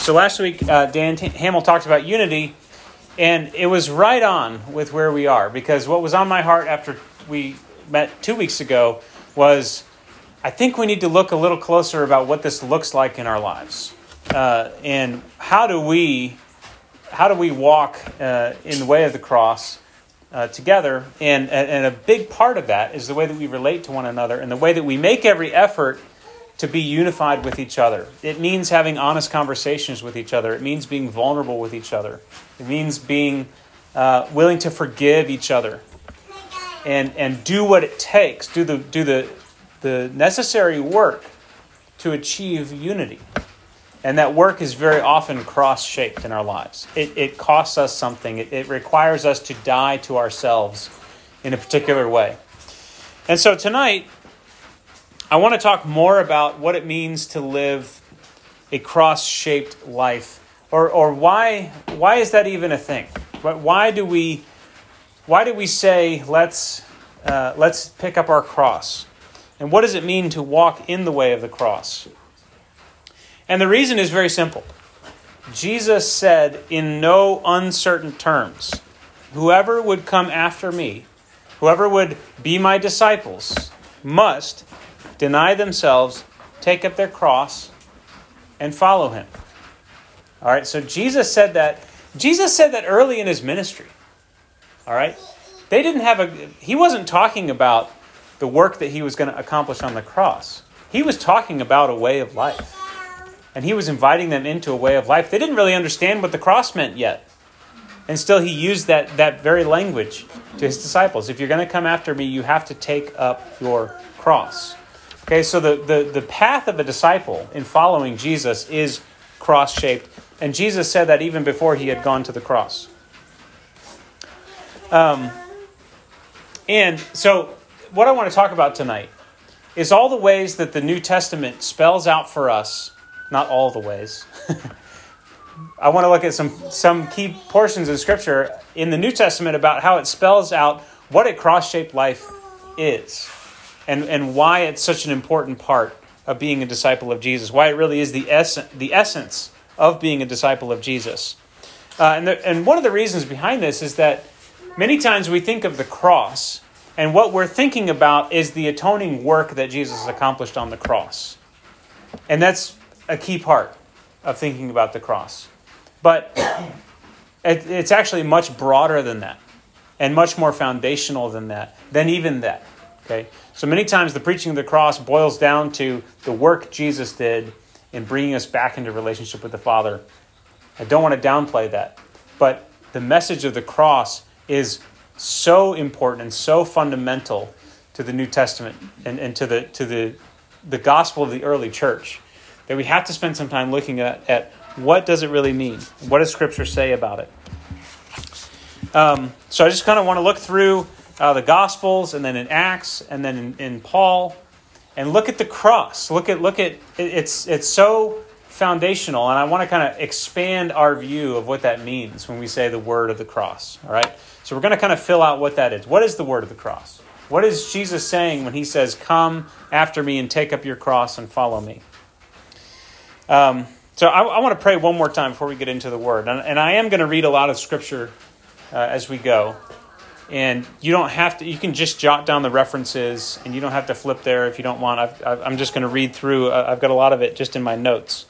So last week, uh, Dan T- Hamill talked about unity, and it was right on with where we are because what was on my heart after we met two weeks ago was I think we need to look a little closer about what this looks like in our lives, uh, and how do we how do we walk uh, in the way of the cross uh, together? And, and a big part of that is the way that we relate to one another and the way that we make every effort to be unified with each other. It means having honest conversations with each other. It means being vulnerable with each other. It means being uh, willing to forgive each other and, and do what it takes, do the, do the, the necessary work to achieve unity. And that work is very often cross shaped in our lives. It, it costs us something, it, it requires us to die to ourselves in a particular way. And so tonight, I want to talk more about what it means to live a cross shaped life, or, or why, why is that even a thing? Why do we, why do we say, let's, uh, let's pick up our cross? And what does it mean to walk in the way of the cross? And the reason is very simple. Jesus said in no uncertain terms, Whoever would come after me, whoever would be my disciples, must deny themselves, take up their cross, and follow him. All right, so Jesus said that. Jesus said that early in his ministry. All right? They didn't have a, he wasn't talking about the work that he was going to accomplish on the cross. He was talking about a way of life. And he was inviting them into a way of life. They didn't really understand what the cross meant yet. And still, he used that, that very language to his disciples. If you're going to come after me, you have to take up your cross. Okay, so the, the, the path of a disciple in following Jesus is cross shaped. And Jesus said that even before he had gone to the cross. Um, and so, what I want to talk about tonight is all the ways that the New Testament spells out for us, not all the ways. I want to look at some, some key portions of Scripture in the New Testament about how it spells out what a cross shaped life is and, and why it's such an important part of being a disciple of Jesus, why it really is the, ess- the essence of being a disciple of Jesus. Uh, and, the, and one of the reasons behind this is that many times we think of the cross, and what we're thinking about is the atoning work that Jesus accomplished on the cross. And that's a key part of thinking about the cross. But it, it's actually much broader than that, and much more foundational than that, than even that. Okay? So many times the preaching of the cross boils down to the work Jesus did in bringing us back into relationship with the Father. I don't want to downplay that, but the message of the cross is so important and so fundamental to the New Testament and, and to the to the the gospel of the early church that we have to spend some time looking at, at what does it really mean? What does Scripture say about it? Um, so I just kind of want to look through uh, the Gospels, and then in Acts, and then in, in, Paul, and look at the cross. Look at look at it's it's so foundational, and I want to kind of expand our view of what that means when we say the word of the cross. All right, so we're going to kind of fill out what that is. What is the word of the cross? What is Jesus saying when he says, "Come after me and take up your cross and follow me"? Um, so I, I, want to pray one more time before we get into the word, and, and I am going to read a lot of scripture uh, as we go and you don't have to you can just jot down the references and you don't have to flip there if you don't want. I am just going to read through uh, i've got a lot of it just in my notes.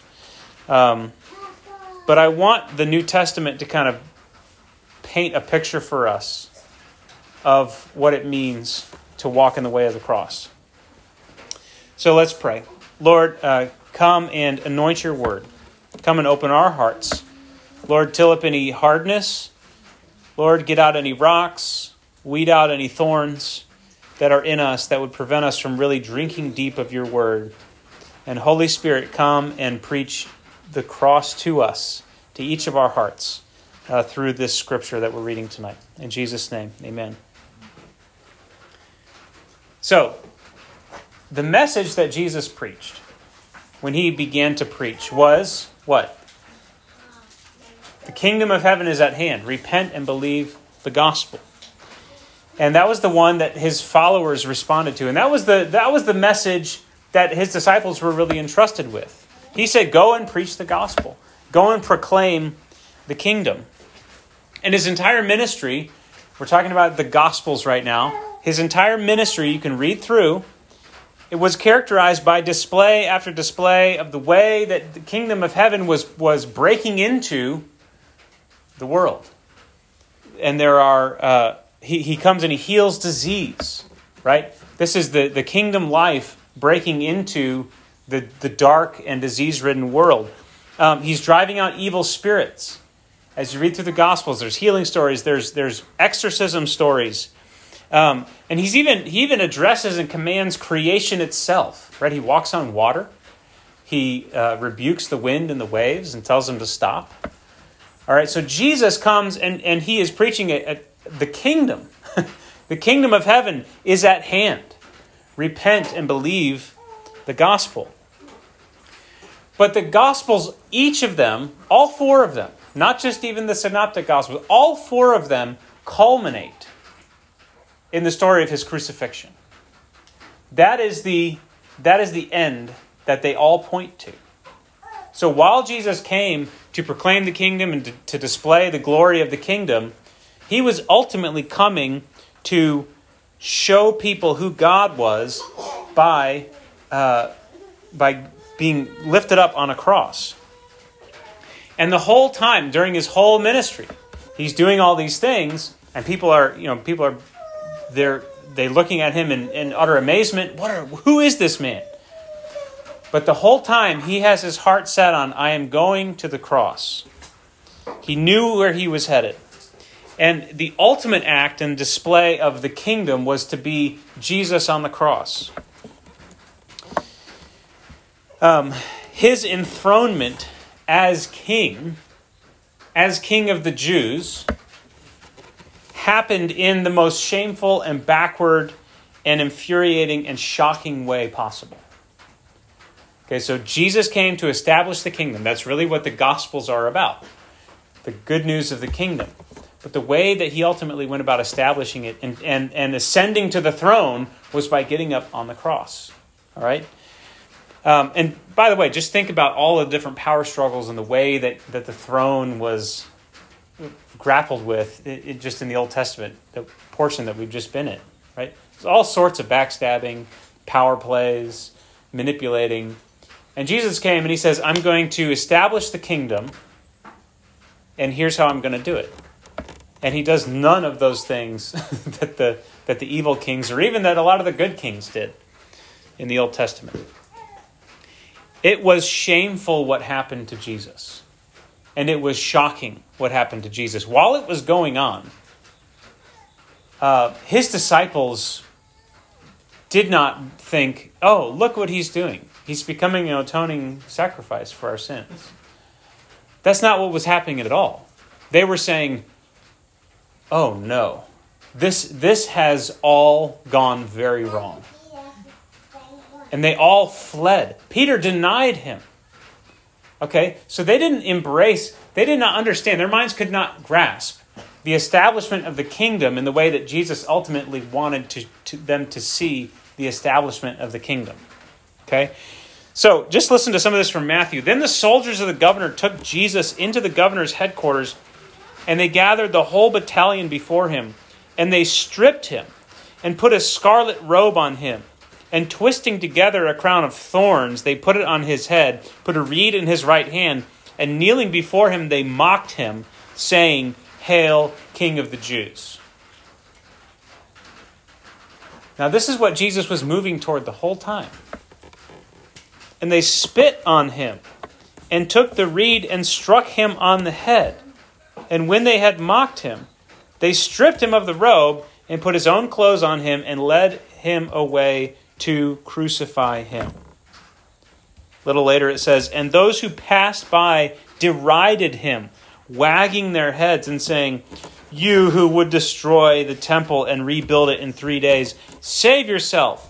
Um, but i want the new testament to kind of paint a picture for us of what it means to walk in the way of the cross. So let's pray. Lord uh, come and anoint your word. Come and open our hearts. Lord till up any hardness Lord, get out any rocks, weed out any thorns that are in us that would prevent us from really drinking deep of your word. And Holy Spirit, come and preach the cross to us, to each of our hearts, uh, through this scripture that we're reading tonight. In Jesus' name, amen. So, the message that Jesus preached when he began to preach was what? The kingdom of heaven is at hand. Repent and believe the gospel. And that was the one that his followers responded to. And that was the, that was the message that his disciples were really entrusted with. He said, Go and preach the gospel. go and proclaim the kingdom. And his entire ministry, we're talking about the Gospels right now, his entire ministry, you can read through, it was characterized by display after display of the way that the kingdom of heaven was, was breaking into the world. And there are, uh, he, he comes and he heals disease, right? This is the, the kingdom life breaking into the, the dark and disease ridden world. Um, he's driving out evil spirits. As you read through the Gospels, there's healing stories, there's, there's exorcism stories. Um, and he's even, he even addresses and commands creation itself. Right? He walks on water. He uh, rebukes the wind and the waves and tells them to stop. All right, so Jesus comes and, and he is preaching a, the kingdom. the kingdom of heaven is at hand. Repent and believe the gospel. But the Gospels, each of them, all four of them, not just even the Synoptic Gospels, all four of them culminate in the story of his crucifixion. That is the, that is the end that they all point to. So while Jesus came to proclaim the kingdom and to, to display the glory of the kingdom, he was ultimately coming to show people who God was by, uh, by being lifted up on a cross. And the whole time during his whole ministry, he's doing all these things, and people are, you know, people are they're they looking at him in, in utter amazement. What are who is this man? But the whole time he has his heart set on, I am going to the cross. He knew where he was headed. And the ultimate act and display of the kingdom was to be Jesus on the cross um, his enthronement as king, as king of the Jews, happened in the most shameful and backward and infuriating and shocking way possible. Okay, so Jesus came to establish the kingdom. That's really what the Gospels are about the good news of the kingdom. But the way that he ultimately went about establishing it and, and, and ascending to the throne was by getting up on the cross. All right? Um, and by the way, just think about all the different power struggles and the way that, that the throne was grappled with it, it just in the Old Testament, the portion that we've just been in, right? There's all sorts of backstabbing, power plays, manipulating. And Jesus came and he says, I'm going to establish the kingdom, and here's how I'm going to do it. And he does none of those things that the, that the evil kings or even that a lot of the good kings did in the Old Testament. It was shameful what happened to Jesus. And it was shocking what happened to Jesus. While it was going on, uh, his disciples did not think, oh, look what he's doing. He's becoming an atoning sacrifice for our sins. That's not what was happening at all. They were saying, oh no, this, this has all gone very wrong and they all fled. Peter denied him. Okay, so they didn't embrace, they did not understand, their minds could not grasp the establishment of the kingdom in the way that Jesus ultimately wanted to, to them to see the establishment of the kingdom. Okay? So just listen to some of this from Matthew. Then the soldiers of the governor took Jesus into the governor's headquarters, and they gathered the whole battalion before him, and they stripped him and put a scarlet robe on him and twisting together a crown of thorns, they put it on his head, put a reed in his right hand, and kneeling before him, they mocked him, saying, Hail, King of the Jews. Now, this is what Jesus was moving toward the whole time. And they spit on him, and took the reed and struck him on the head. And when they had mocked him, they stripped him of the robe and put his own clothes on him and led him away to crucify him. A little later it says, And those who passed by derided him, wagging their heads and saying, You who would destroy the temple and rebuild it in three days, save yourself.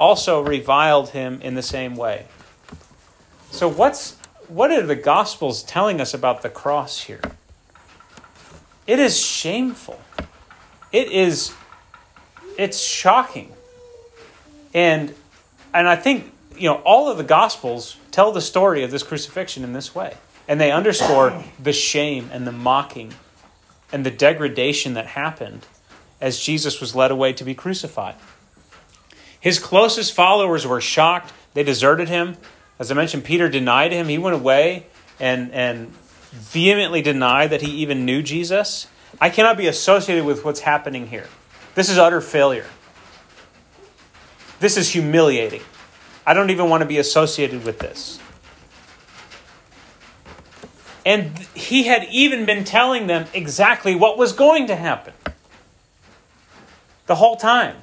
also reviled him in the same way. So, what's, what are the Gospels telling us about the cross here? It is shameful. It is, it's shocking. And, and I think, you know, all of the Gospels tell the story of this crucifixion in this way. And they underscore the shame and the mocking and the degradation that happened as Jesus was led away to be crucified. His closest followers were shocked. They deserted him. As I mentioned, Peter denied him. He went away and, and vehemently denied that he even knew Jesus. I cannot be associated with what's happening here. This is utter failure. This is humiliating. I don't even want to be associated with this. And he had even been telling them exactly what was going to happen the whole time.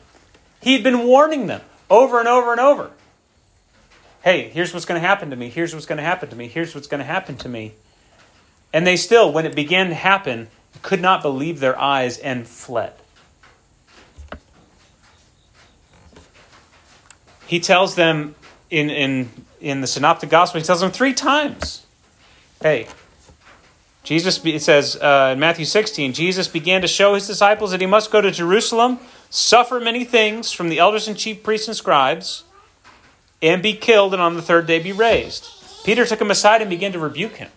He had been warning them over and over and over. Hey, here's what's going to happen to me. Here's what's going to happen to me. Here's what's going to happen to me. And they still, when it began to happen, could not believe their eyes and fled. He tells them in, in, in the Synoptic Gospel, he tells them three times Hey, Jesus, it says uh, in Matthew 16, Jesus began to show his disciples that he must go to Jerusalem, suffer many things from the elders and chief priests and scribes, and be killed, and on the third day be raised. Peter took him aside and began to rebuke him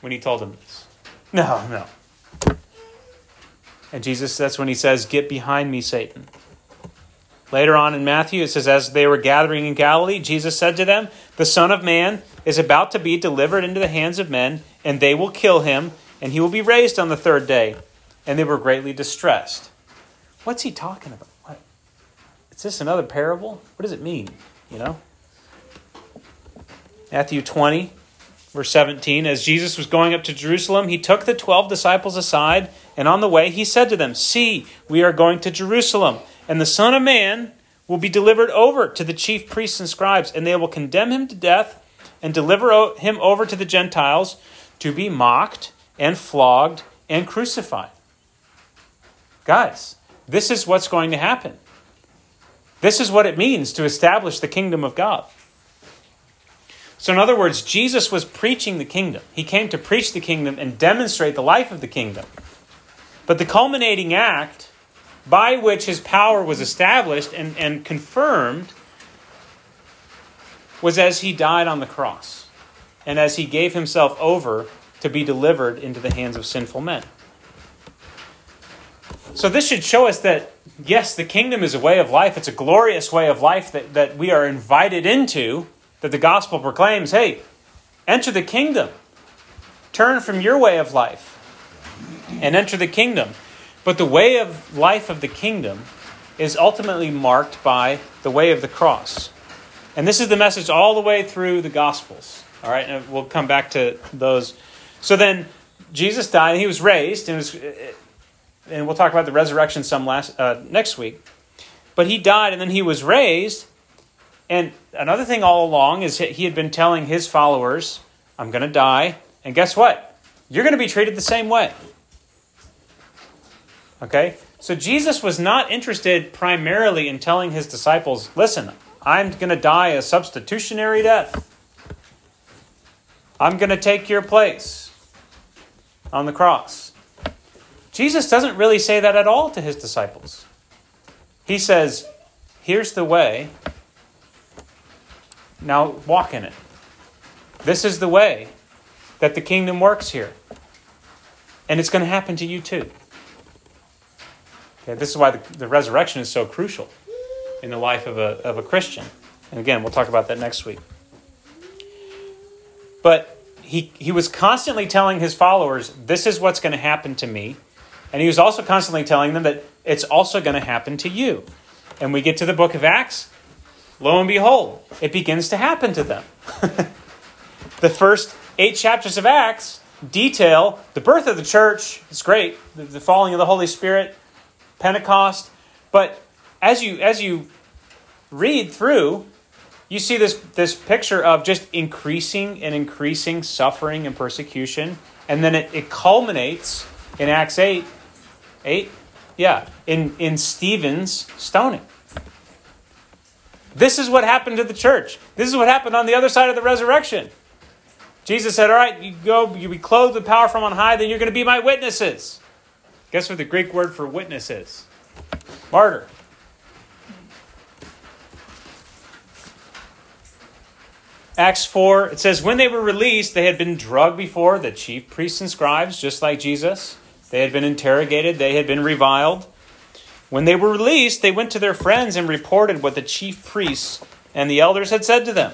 when he told him this. No, no. And Jesus, that's when he says, Get behind me, Satan. Later on in Matthew, it says, As they were gathering in Galilee, Jesus said to them, The Son of Man is about to be delivered into the hands of men and they will kill him, and he will be raised on the third day. And they were greatly distressed. What's he talking about? What? Is this another parable? What does it mean? You know? Matthew 20, verse 17. As Jesus was going up to Jerusalem, he took the twelve disciples aside, and on the way he said to them, See, we are going to Jerusalem, and the Son of Man will be delivered over to the chief priests and scribes, and they will condemn him to death and deliver him over to the Gentiles to be mocked and flogged and crucified. Guys, this is what's going to happen. This is what it means to establish the kingdom of God. So, in other words, Jesus was preaching the kingdom. He came to preach the kingdom and demonstrate the life of the kingdom. But the culminating act by which his power was established and, and confirmed was as he died on the cross and as he gave himself over to be delivered into the hands of sinful men. So, this should show us that, yes, the kingdom is a way of life. It's a glorious way of life that, that we are invited into, that the gospel proclaims hey, enter the kingdom. Turn from your way of life and enter the kingdom. But the way of life of the kingdom is ultimately marked by the way of the cross. And this is the message all the way through the Gospels. All right, and we'll come back to those. So then Jesus died, and he was raised, and, was, and we'll talk about the resurrection some last uh, next week. But he died, and then he was raised. And another thing all along is he had been telling his followers, "I'm going to die, and guess what? You're going to be treated the same way." Okay, so Jesus was not interested primarily in telling his disciples, "Listen, I'm going to die a substitutionary death." I'm going to take your place on the cross. Jesus doesn't really say that at all to his disciples. He says, Here's the way. Now walk in it. This is the way that the kingdom works here. And it's going to happen to you too. Okay, this is why the, the resurrection is so crucial in the life of a, of a Christian. And again, we'll talk about that next week. But he, he was constantly telling his followers, This is what's going to happen to me. And he was also constantly telling them that it's also going to happen to you. And we get to the book of Acts, lo and behold, it begins to happen to them. the first eight chapters of Acts detail the birth of the church. It's great, the, falling of the Holy Spirit, Pentecost. But as you as you read through, you see this, this picture of just increasing and increasing suffering and persecution And then it, it culminates in Acts 8, 8, yeah, in, in Stephen's stoning. This is what happened to the church. This is what happened on the other side of the resurrection. Jesus said, All right, you go, you be clothed with power from on high, then you're going to be my witnesses. Guess what the Greek word for witness is? Martyr. Acts 4, it says, When they were released, they had been drugged before the chief priests and scribes, just like Jesus. They had been interrogated, they had been reviled. When they were released, they went to their friends and reported what the chief priests and the elders had said to them.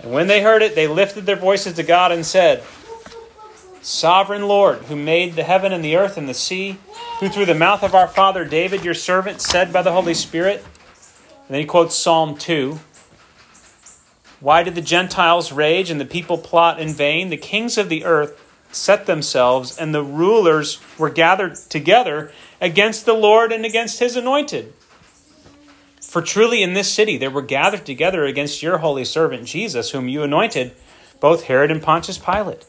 And when they heard it, they lifted their voices to God and said, Sovereign Lord, who made the heaven and the earth and the sea, who through the mouth of our father David, your servant, said by the Holy Spirit, and then he quotes Psalm 2 why did the Gentiles rage and the people plot in vain? The kings of the earth set themselves, and the rulers were gathered together against the Lord and against his anointed. For truly in this city there were gathered together against your holy servant Jesus, whom you anointed, both Herod and Pontius Pilate,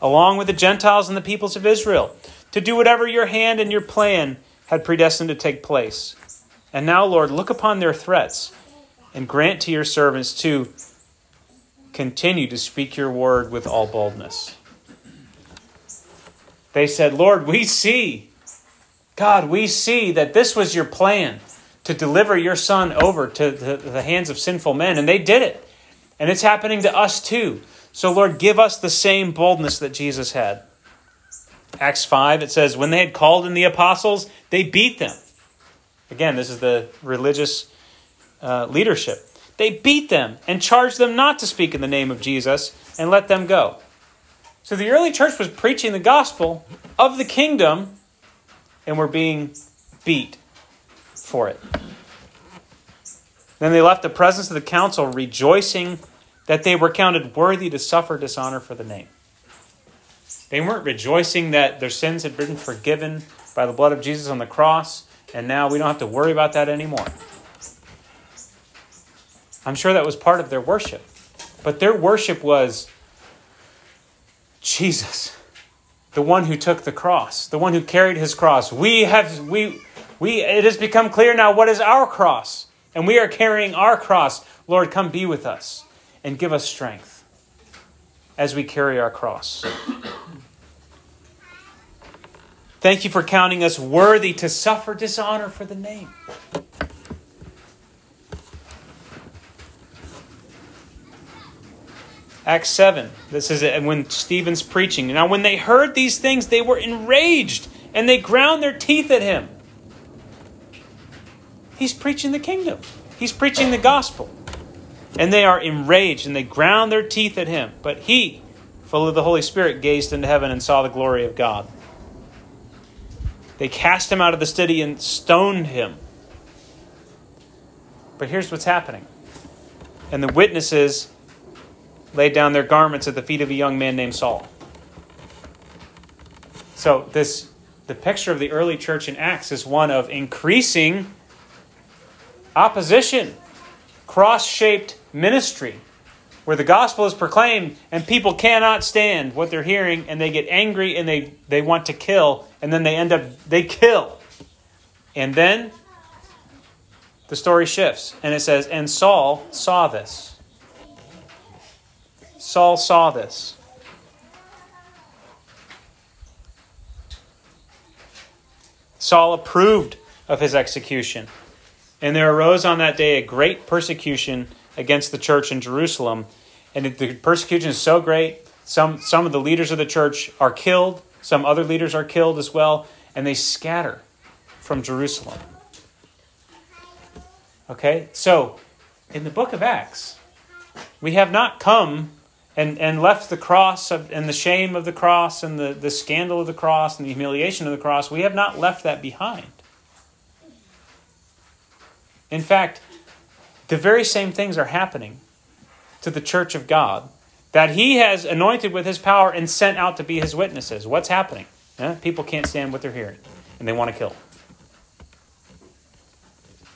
along with the Gentiles and the peoples of Israel, to do whatever your hand and your plan had predestined to take place. And now, Lord, look upon their threats and grant to your servants to continue to speak your word with all boldness. They said, Lord, we see, God, we see that this was your plan to deliver your son over to the, hands of sinful men, and they did it. And it's happening to us too. So, Lord, give us the same boldness that Jesus had. Acts 5, it says, When they had called in the apostles, they beat them. Again, this is the religious uh, leadership. They beat them and charged them not to speak in the name of Jesus and let them go. So the early church was preaching the gospel of the kingdom and were being beat for it. Then they left the presence of the council rejoicing that they were counted worthy to suffer dishonor for the name. They weren't rejoicing that their sins had been forgiven by the blood of Jesus on the cross, and now we don't have to worry about that anymore. I'm sure that was part of their worship. But their worship was Jesus, the one who took the cross, the one who carried his cross. We have we we it has become clear now what is our cross, and we are carrying our cross. Lord, come be with us and give us strength as we carry our cross. Thank you for counting us worthy to suffer dishonor for the name. Acts 7. This is when Stephen's preaching. Now, when they heard these things, they were enraged and they ground their teeth at him. He's preaching the kingdom, he's preaching the gospel. And they are enraged and they ground their teeth at him. But he, full of the Holy Spirit, gazed into heaven and saw the glory of God. They cast him out of the city and stoned him. But here's what's happening. And the witnesses laid down their garments at the feet of a young man named Saul. So this the picture of the early church in Acts is one of increasing opposition, cross-shaped ministry where the gospel is proclaimed and people cannot stand what they're hearing and they get angry and they, they want to kill and then they end up they kill. And then the story shifts and it says and Saul saw this. Saul saw this. Saul approved of his execution. And there arose on that day a great persecution against the church in Jerusalem. And the persecution is so great, some, some of the leaders of the church are killed, some other leaders are killed as well, and they scatter from Jerusalem. Okay, so in the book of Acts, we have not come and, and left the cross of, and the shame of the cross and the, the scandal of the cross and the humiliation of the cross, we have not left that behind. In fact, the very same things are happening to the church of God that he has anointed with his power and sent out to be his witnesses. What's happening? People can't stand what they're hearing and they want to kill.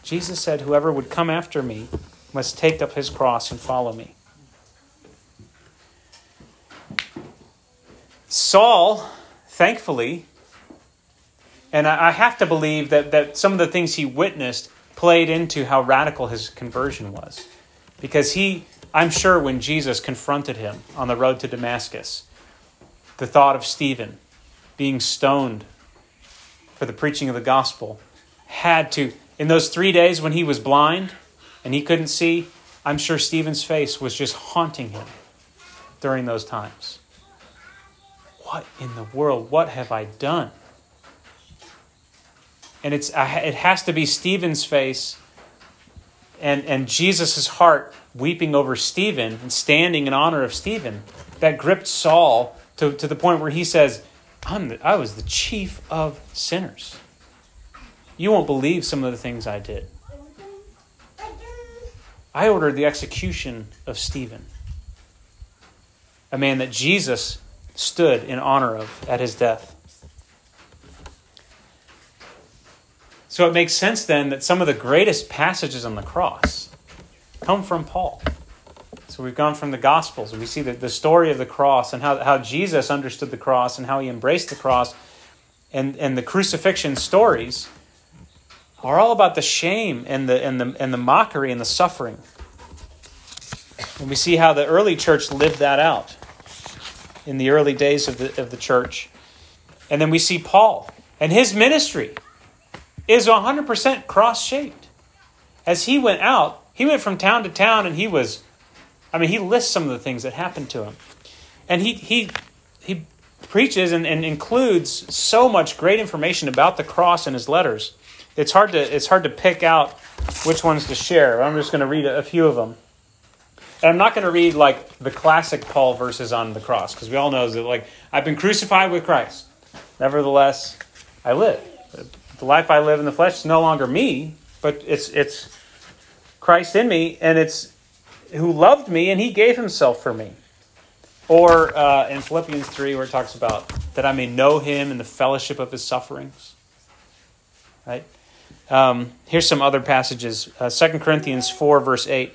Jesus said, Whoever would come after me must take up his cross and follow me. Saul, thankfully, and I have to believe that, that some of the things he witnessed played into how radical his conversion was. Because he, I'm sure, when Jesus confronted him on the road to Damascus, the thought of Stephen being stoned for the preaching of the gospel had to, in those three days when he was blind and he couldn't see, I'm sure Stephen's face was just haunting him during those times. What in the world? What have I done? And it's, it has to be Stephen's face and, and Jesus' heart weeping over Stephen and standing in honor of Stephen that gripped Saul to, to the point where he says, I'm the, I was the chief of sinners. You won't believe some of the things I did. I ordered the execution of Stephen, a man that Jesus stood in honor of at his death. So it makes sense then that some of the greatest passages on the cross come from Paul. So we've gone from the Gospels and we see the, the story of the cross and how, how Jesus understood the cross and how he embraced the cross. And, and the crucifixion stories are all about the shame and the, and, the, and the mockery and the suffering. And we see how the early church lived that out in the early days of the, of the church. And then we see Paul and his ministry is 100% cross shaped. As he went out, he went from town to town and he was, I mean, he lists some of the things that happened to him. And he, he, he preaches and, and includes so much great information about the cross in his letters. It's hard to, it's hard to pick out which ones to share. I'm just going to read a, a few of them. And I'm not going to read like the classic Paul verses on the cross because we all know that like I've been crucified with Christ. Nevertheless, I live the life I live in the flesh is no longer me, but it's it's Christ in me, and it's who loved me and He gave Himself for me. Or uh, in Philippians three, where it talks about that I may know Him in the fellowship of His sufferings. Right. Um, here's some other passages. Uh, 2 Corinthians four verse eight.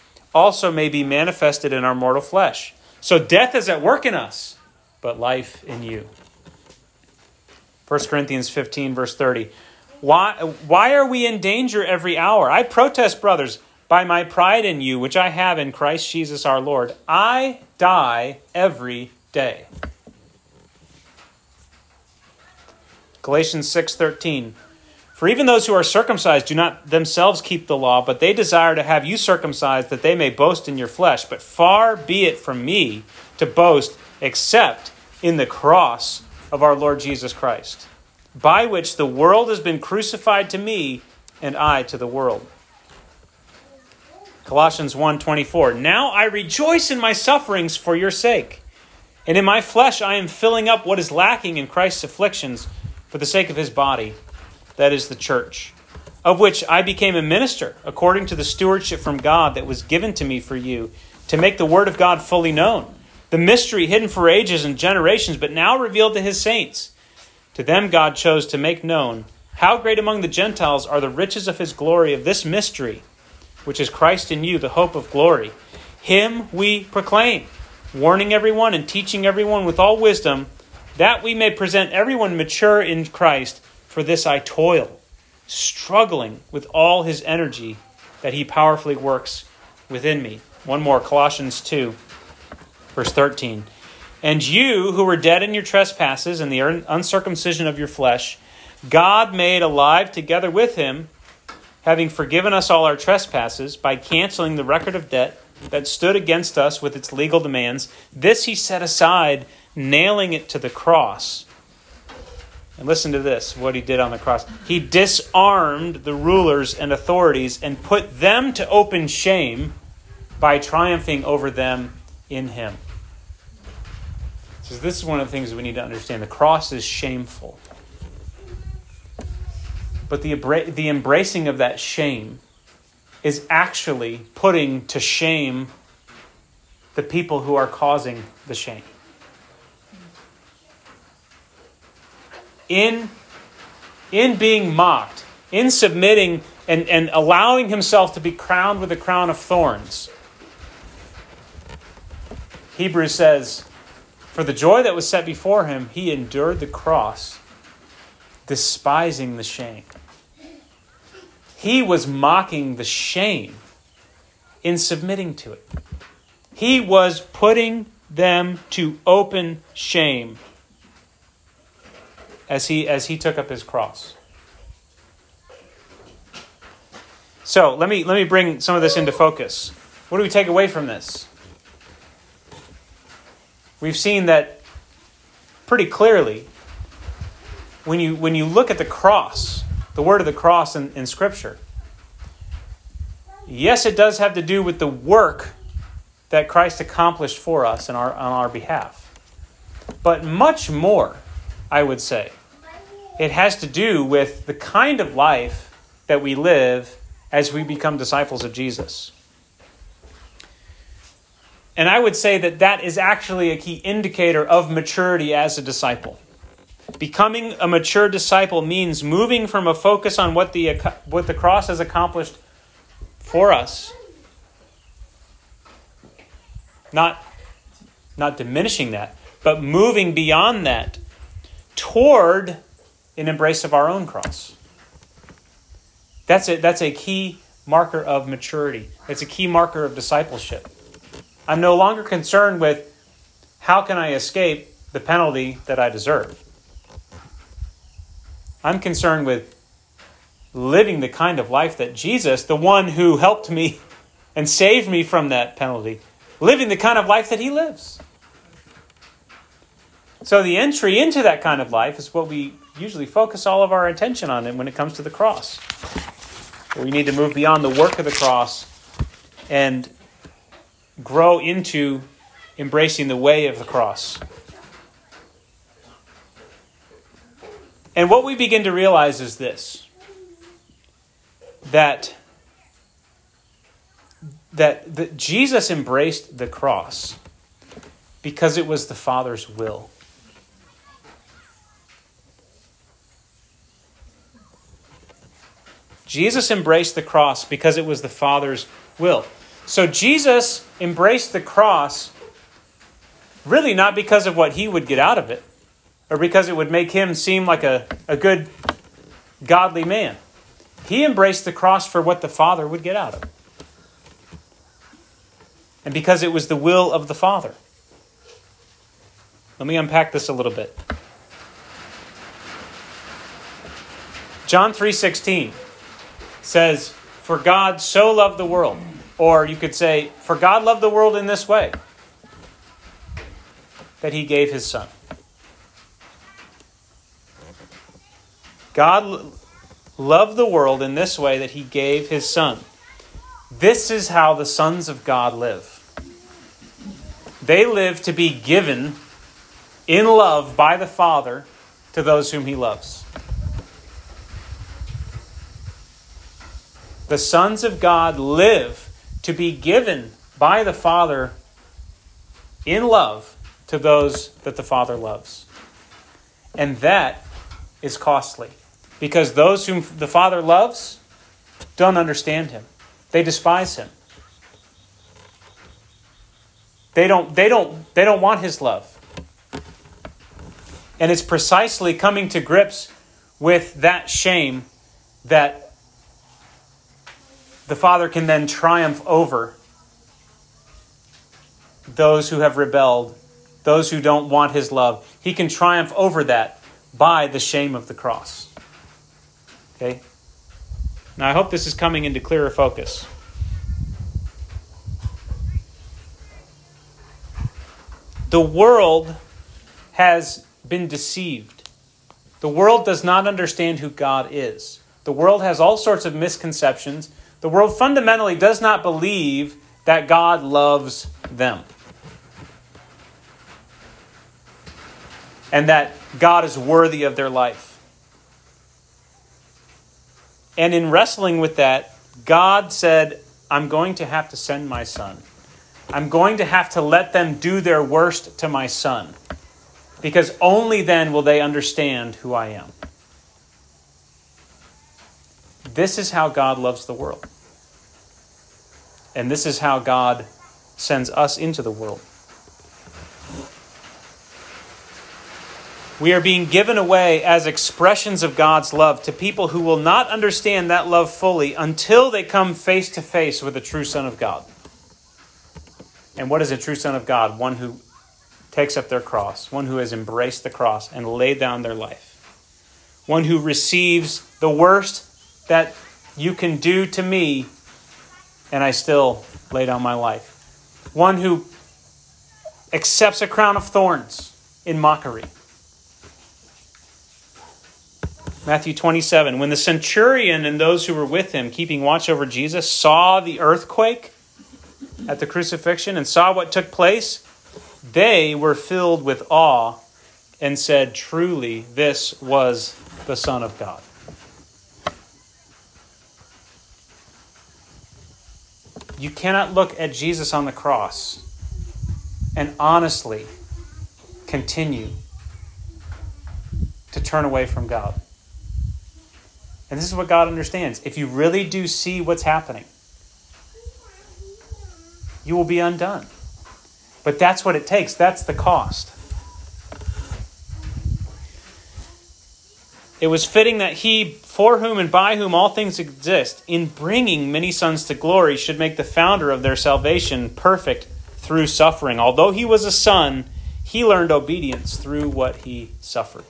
also may be manifested in our mortal flesh. So death is at work in us, but life in you. 1 Corinthians 15, verse 30. Why, why are we in danger every hour? I protest, brothers, by my pride in you, which I have in Christ Jesus our Lord. I die every day. Galatians 6:13 For even those who are circumcised do not themselves keep the law but they desire to have you circumcised that they may boast in your flesh but far be it from me to boast except in the cross of our Lord Jesus Christ, by which the world has been crucified to me and I to the world. Colossians 1:24 Now I rejoice in my sufferings for your sake, and in my flesh I am filling up what is lacking in Christ's afflictions for the sake of his body, that is the church, of which I became a minister according to the stewardship from God that was given to me for you, to make the word of God fully known the mystery hidden for ages and generations, but now revealed to his saints. To them God chose to make known how great among the Gentiles are the riches of his glory of this mystery, which is Christ in you, the hope of glory. Him we proclaim, warning everyone and teaching everyone with all wisdom, that we may present everyone mature in Christ. For this I toil, struggling with all his energy that he powerfully works within me. One more, Colossians 2. Verse 13. And you who were dead in your trespasses and the uncircumcision of your flesh, God made alive together with him, having forgiven us all our trespasses by canceling the record of debt that stood against us with its legal demands. This he set aside, nailing it to the cross. And listen to this what he did on the cross. He disarmed the rulers and authorities and put them to open shame by triumphing over them in him. Because this is one of the things we need to understand. The cross is shameful. But the, the embracing of that shame is actually putting to shame the people who are causing the shame. In, in being mocked, in submitting and, and allowing himself to be crowned with a crown of thorns, Hebrews says, For the joy that was set before him, he endured the cross, despising the shame. He was mocking the shame in submitting to it. He was putting them to open shame as he as he took up his cross. So let me let me bring some of this into focus. What do we take away from this? We've seen that pretty clearly when you when you look at the cross, the word of the cross in, in Scripture. Yes, it does have to do with the work that Christ accomplished for us on our, on our behalf. But much more, I would say, it has to do with the kind of life that we live as we become disciples of Jesus. And I would say that that is actually a key indicator of maturity as a disciple. Becoming a mature disciple means moving from a focus on what the, what the cross has accomplished for us not, not diminishing that, but moving beyond that toward an embrace of our own cross. That's a, that's a key marker of maturity. It's a key marker of discipleship. I'm no longer concerned with how can I escape the penalty that I deserve. I'm concerned with living the kind of life that Jesus, the one who helped me and saved me from that penalty, living the kind of life that he lives. So the entry into that kind of life is what we usually focus all of our attention on it when it comes to the cross. We need to move beyond the work of the cross and grow into embracing the way of the cross. And what we begin to realize is this that that, that Jesus embraced the cross because it was the Father's will. Jesus embraced the cross because it was the Father's will. So Jesus embraced the cross really not because of what he would get out of it or because it would make him seem like a, a good, godly man. He embraced the cross for what the Father would get out of it and because it was the will of the Father. Let me unpack this a little bit. John 3:16 says, "For God so loved the world." Or you could say, "For God loved the world in this way, that he gave his son." God loved the world in this way that he gave his son. This is how the sons of God live. They live to be given in love by the Father to those whom he loves. The sons of God live to be given by the Father in love to those that the Father loves. And that is costly because those whom the Father loves don't understand him. They despise him. They don't, they don't, they don't want his love. And it's precisely coming to grips with that shame that the Father can then triumph over those who have rebelled, those who don't want his love. He can triumph over that by the shame of the cross. Okay? Now, I hope this is coming into clearer focus. The world has been deceived. The world does not understand who God is. The world has all sorts of misconceptions. The world fundamentally does not believe that God loves them. and that God is worthy of their life. And in wrestling with that, God said, I'm going to have to send my son. I'm going to have to let them do their worst to my son. Because only then will they understand who I am. This is how God loves the world. And this is how God sends us into the world. We are being given away as expressions of God's love to people who will not understand that love fully until they come face to face with the true Son of God. And what is a true Son of God? One who takes up their cross, one who has embraced the cross and laid down their life, one who receives the worst that you can do to me, and I still lay down my life, one who accepts a crown of thorns in mockery Matthew 27. When the centurion and those who were with him, keeping watch over Jesus, saw the earthquake at the crucifixion and saw what took place, they were filled with awe and said, Truly, this was the Son of God. You cannot look at Jesus on the cross and honestly continue to turn away from God. And this is what God understands. If you really do see what's happening, you will be undone. But that's what it takes, that's the cost. It was fitting that he, for whom and by whom all things exist, in bringing many sons to glory, should make the founder of their salvation perfect through suffering. Although he was a son, he learned obedience through what he suffered.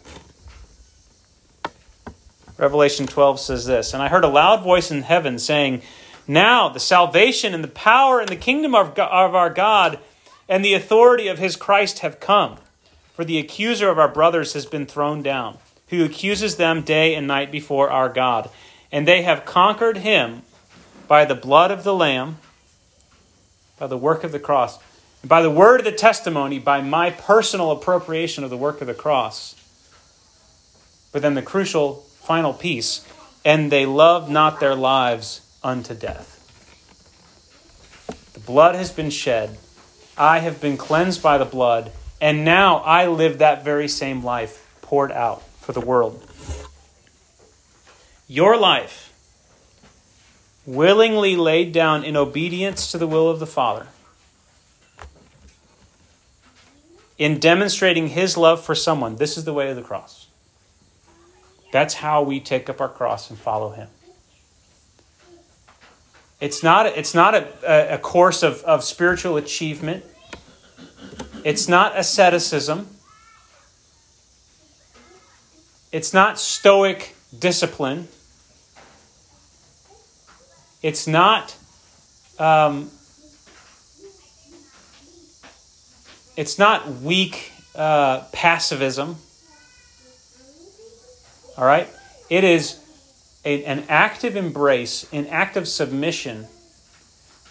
Revelation 12 says this And I heard a loud voice in heaven saying, Now the salvation and the power and the kingdom of, of our God and the authority of his Christ have come. For the accuser of our brothers has been thrown down, who accuses them day and night before our God. And they have conquered him by the blood of the Lamb, by the work of the cross, and by the word of the testimony, by my personal appropriation of the work of the cross. But then the crucial final piece, and they loved not their lives unto death. The blood has been shed. I have been cleansed by the blood, and now I live that very same life poured out for the world. Your life, willingly laid down in obedience to the will of the Father, in demonstrating his love for someone, this is the way of the cross. That's how we take up our cross and follow him. It's not, it's not a, a course of, of spiritual achievement. It's not asceticism. It's not stoic discipline. It's not um, it's not weak uh, passivism. All right? It is a, an active embrace, an active submission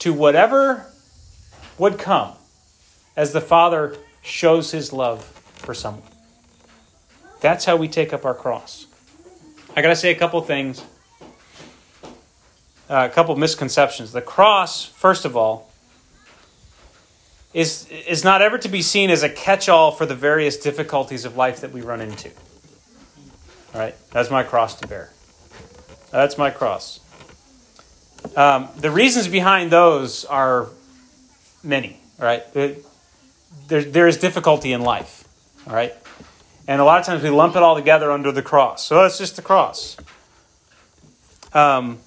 to whatever would come as the Father shows his love for someone. That's how we take up our cross. I got to say a couple things, uh, a couple misconceptions. The cross, first of all, is, is not ever to be seen as a catch all for the various difficulties of life that we run into. All right, that's my cross to bear. That's my cross. Um, the reasons behind those are many. Right, there, there is difficulty in life. All right, and a lot of times we lump it all together under the cross. So it's just the cross. Um,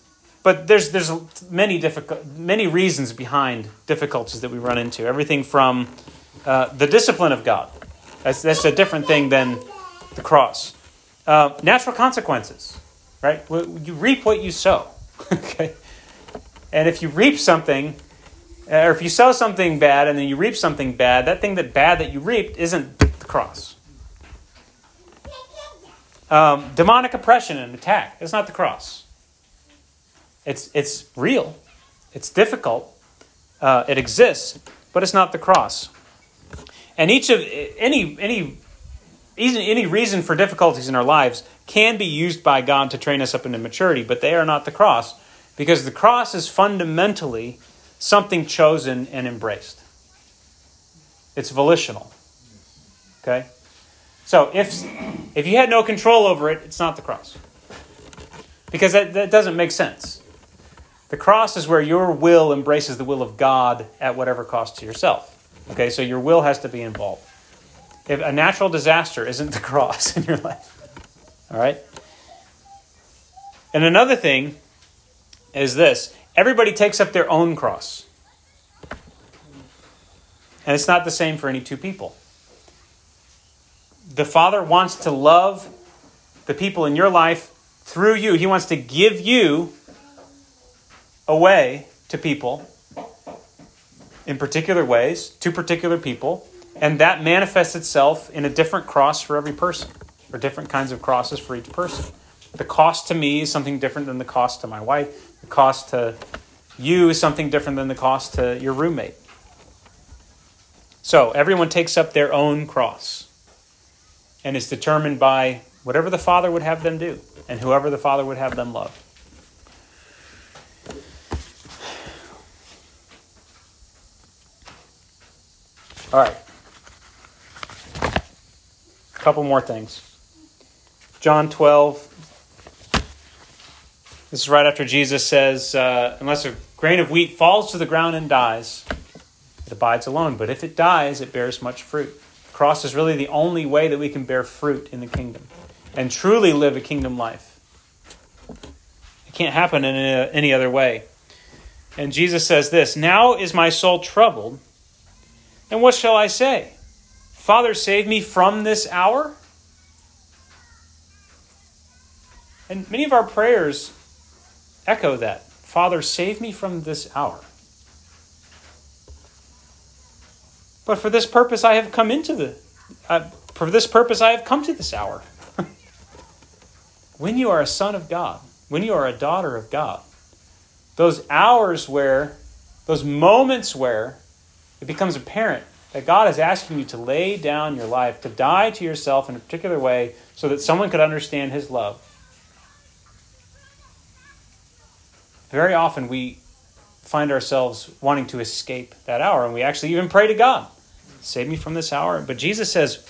but there's there's many difficult many reasons behind difficulties that we run into. Everything from uh, the discipline of God. That's that's a different thing than the cross. Uh, natural consequences, right? You reap what you sow. okay, and if you reap something, uh, or if you sow something bad and then you reap something bad, that thing that bad that you reaped isn't the cross. Um, demonic oppression and attack. It's not the cross. It's it's real. It's difficult. Uh, it exists, but it's not the cross. And each of any any any reason for difficulties in our lives can be used by God to train us up into maturity, but they are not the cross because the cross is fundamentally something chosen and embraced. It's volitional. Okay? So if if you had no control over it, it's not the cross. Because that, that doesn't make sense. The cross is where your will embraces the will of God at whatever cost to yourself. Okay, so your will has to be involved. If a natural disaster isn't the cross in your life. All right? And another thing is this everybody takes up their own cross. And it's not the same for any two people. The Father wants to love the people in your life through you. He wants to give you away to people in particular ways, to particular people, and that manifests itself in a different cross for every person, or different kinds of crosses for each person. The cost to me is something different than the cost to my wife. The cost to you is something different than the cost to your roommate. So everyone takes up their own cross and is determined by whatever the Father would have them do and whoever the Father would have them love. All right. A couple more things. John 12. This is right after Jesus says, uh, Unless a grain of wheat falls to the ground and dies, it abides alone. But if it dies, it bears much fruit. Cross is really the only way that we can bear fruit in the kingdom and truly live a kingdom life. It can't happen in any other way. And Jesus says this Now is my soul troubled, and what shall I say? Father, save me from this hour? And many of our prayers echo that Father, save me from this hour. But for this purpose I have come into the, uh, for this purpose I have come to this hour. when you are a son of God, when you are a daughter of God, those hours where, those moments where it becomes apparent that God is asking you to lay down your life, to die to yourself in a particular way so that someone could understand His love. Very often we find ourselves wanting to escape that hour, and we actually even pray to God, Save me from this hour. But Jesus says,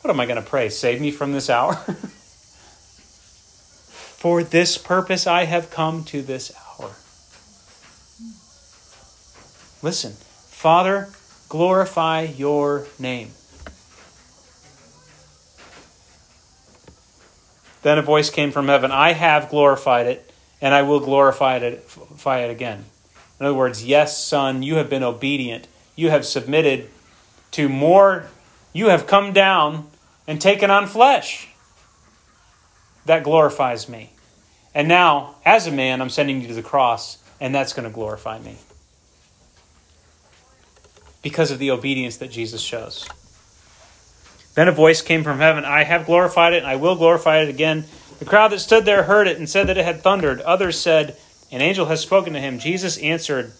What am I going to pray? Save me from this hour? For this purpose I have come to this hour. Listen, Father, glorify your name. Then a voice came from heaven I have glorified it, and I will glorify it, glorify it again. In other words, yes, Son, you have been obedient. You have submitted to more, you have come down and taken on flesh. That glorifies me. And now, as a man, I'm sending you to the cross, and that's going to glorify me. Because of the obedience that Jesus shows. Then a voice came from heaven I have glorified it, and I will glorify it again. The crowd that stood there heard it and said that it had thundered. Others said, An angel has spoken to him. Jesus answered,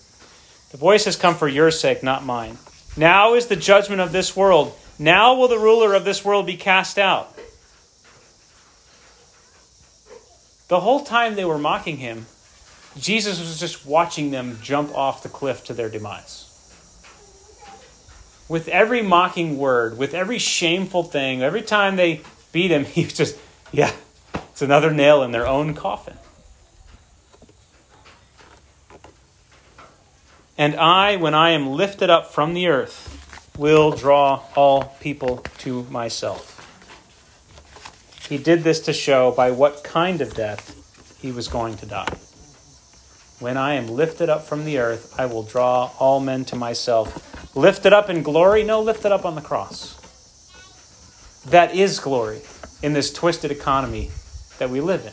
The voice has come for your sake, not mine. Now is the judgment of this world. Now will the ruler of this world be cast out. The whole time they were mocking him, Jesus was just watching them jump off the cliff to their demise. With every mocking word, with every shameful thing, every time they beat him, he was just, yeah, it's another nail in their own coffin. And I, when I am lifted up from the earth, will draw all people to myself. He did this to show by what kind of death he was going to die. When I am lifted up from the earth, I will draw all men to myself. Lifted up in glory? No, lifted up on the cross. That is glory in this twisted economy that we live in.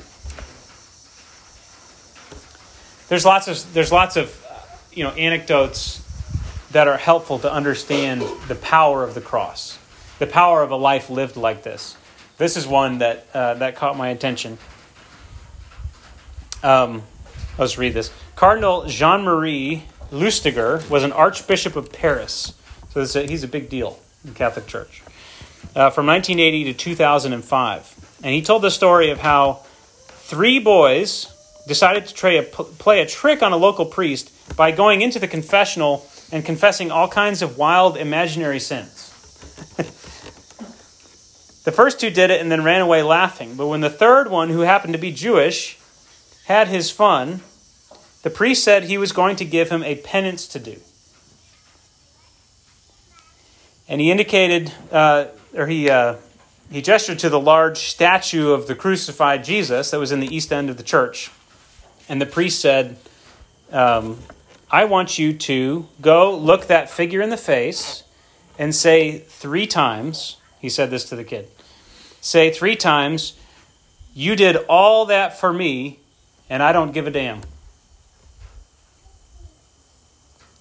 There's lots of there's lots of you know anecdotes that are helpful to understand the power of the cross, the power of a life lived like this. This is one that uh, that caught my attention. Um, let's read this. Cardinal Jean Marie Lustiger was an Archbishop of Paris, so a, he's a big deal in the Catholic Church. uh, from 1980 to 2005. And he told the story of how three boys decided to a, play a trick on a local priest by going into the confessional and confessing all kinds of wild imaginary sins. the first two did it and then ran away laughing. But when the third one, who happened to be Jewish, had his fun, the priest said he was going to give him a penance to do. And he indicated, uh, or he, uh, he gestured to the large statue of the crucified Jesus that was in the east end of the church. And the priest said, um, I want you to go look that figure in the face and say three times, he said this to the kid, say three times, You did all that for me, and I don't give a damn.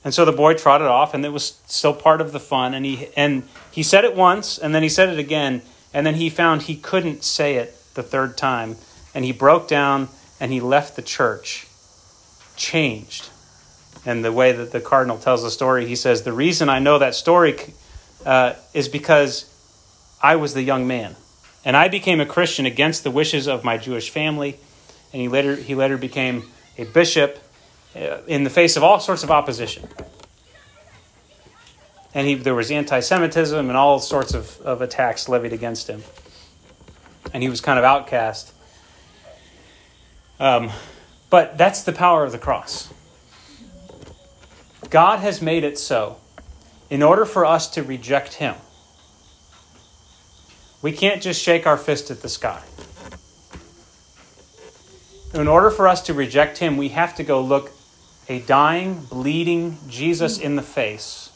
And so the boy trotted off, and it was still part of the fun. And he and he said it once, and then he said it again, and then he found he couldn't say it the third time, and he broke down and he left the church, changed. And the way that the cardinal tells the story, he says, The reason I know that story uh, is because I was the young man. And I became a Christian against the wishes of my Jewish family. And he later, he later became a bishop uh, in the face of all sorts of opposition. And he, there was anti Semitism and all sorts of, of attacks levied against him. And he was kind of outcast. Um, but that's the power of the cross. God has made it so in order for us to reject Him. We can't just shake our fist at the sky. In order for us to reject Him, we have to go look a dying, bleeding Jesus in the face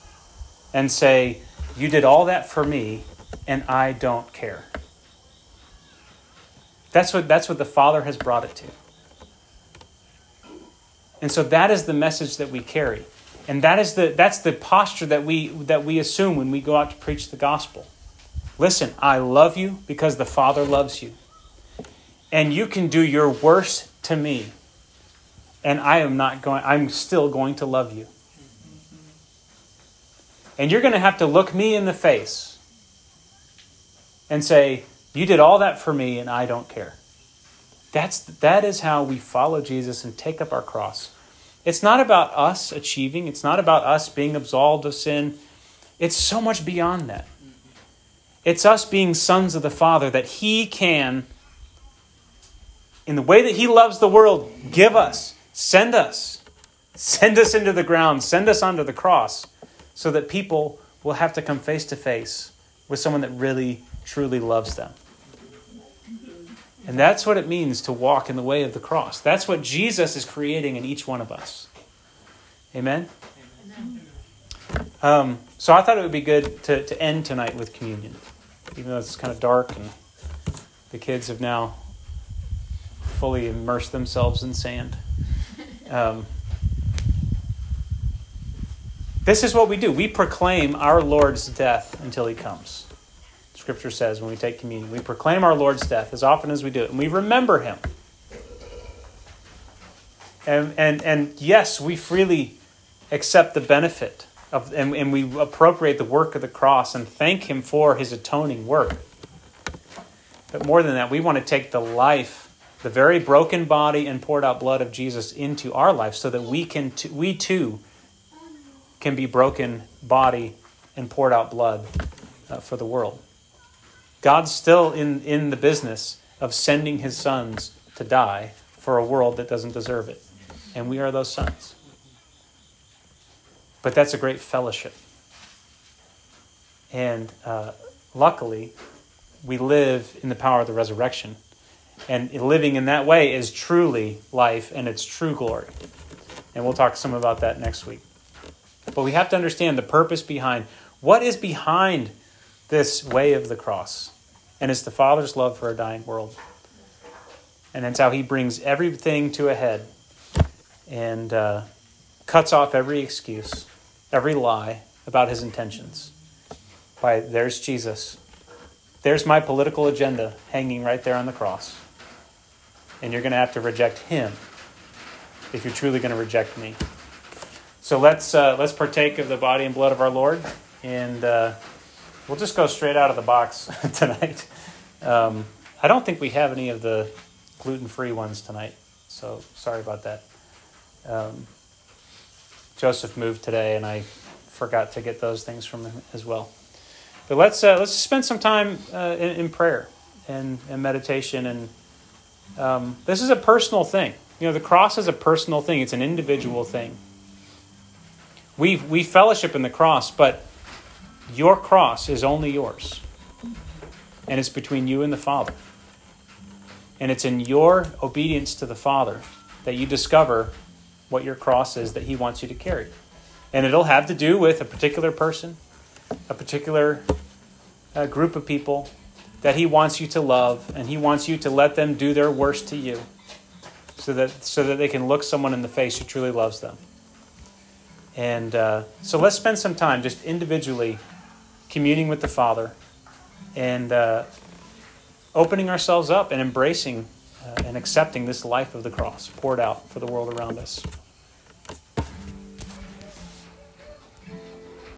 and say, You did all that for me, and I don't care. That's what, that's what the Father has brought it to. And so that is the message that we carry. And that is the, that's the posture that we, that we assume when we go out to preach the gospel. Listen, I love you because the Father loves you. And you can do your worst to me. And I am not going, I'm still going to love you. And you're going to have to look me in the face and say, You did all that for me, and I don't care. That's, that is how we follow Jesus and take up our cross. It's not about us achieving, it's not about us being absolved of sin. It's so much beyond that. It's us being sons of the Father that He can, in the way that He loves the world, give us, send us, send us into the ground, send us onto the cross, so that people will have to come face to face with someone that really, truly loves them. And that's what it means to walk in the way of the cross. That's what Jesus is creating in each one of us. Amen? Um, so I thought it would be good to, to end tonight with communion, even though it's kind of dark and the kids have now fully immersed themselves in sand. Um, this is what we do we proclaim our Lord's death until he comes. Scripture says when we take communion. We proclaim our Lord's death as often as we do it, and we remember him. And, and, and yes, we freely accept the benefit of, and, and we appropriate the work of the cross and thank him for his atoning work. But more than that, we want to take the life, the very broken body and poured out blood of Jesus into our life so that we can t- we too can be broken body and poured out blood uh, for the world. God's still in, in the business of sending his sons to die for a world that doesn't deserve it. And we are those sons. But that's a great fellowship. And uh, luckily, we live in the power of the resurrection. And living in that way is truly life and it's true glory. And we'll talk some about that next week. But we have to understand the purpose behind what is behind this way of the cross. And it's the Father's love for a dying world. And that's how He brings everything to a head and uh, cuts off every excuse, every lie about His intentions. By there's Jesus. There's my political agenda hanging right there on the cross. And you're going to have to reject Him if you're truly going to reject me. So let's uh, let's partake of the body and blood of our Lord and. Uh, we'll just go straight out of the box tonight. Um, I don't think we have any of the gluten free ones tonight, so sorry about that. Um, Joseph moved today, and I forgot to get those things from him as well. But let's uh, let's spend some time uh, in, in, prayer and, and meditation, and um, this is a personal thing. You know, the cross is a personal thing; it's an individual thing. We we fellowship in the cross, but your cross is only yours, and it's between you and the Father. And it's in your obedience to the Father that you discover what your cross is that He wants you to carry. And it'll have to do with a particular person, a particular uh, group of people that He wants you to love, and He wants you to let them do their worst to you so that, so that they can look someone in the face who truly loves them. And uh, so let's spend some time just individually communing with the Father and uh, opening ourselves up and embracing uh, and accepting this life of the cross poured out for the world around us.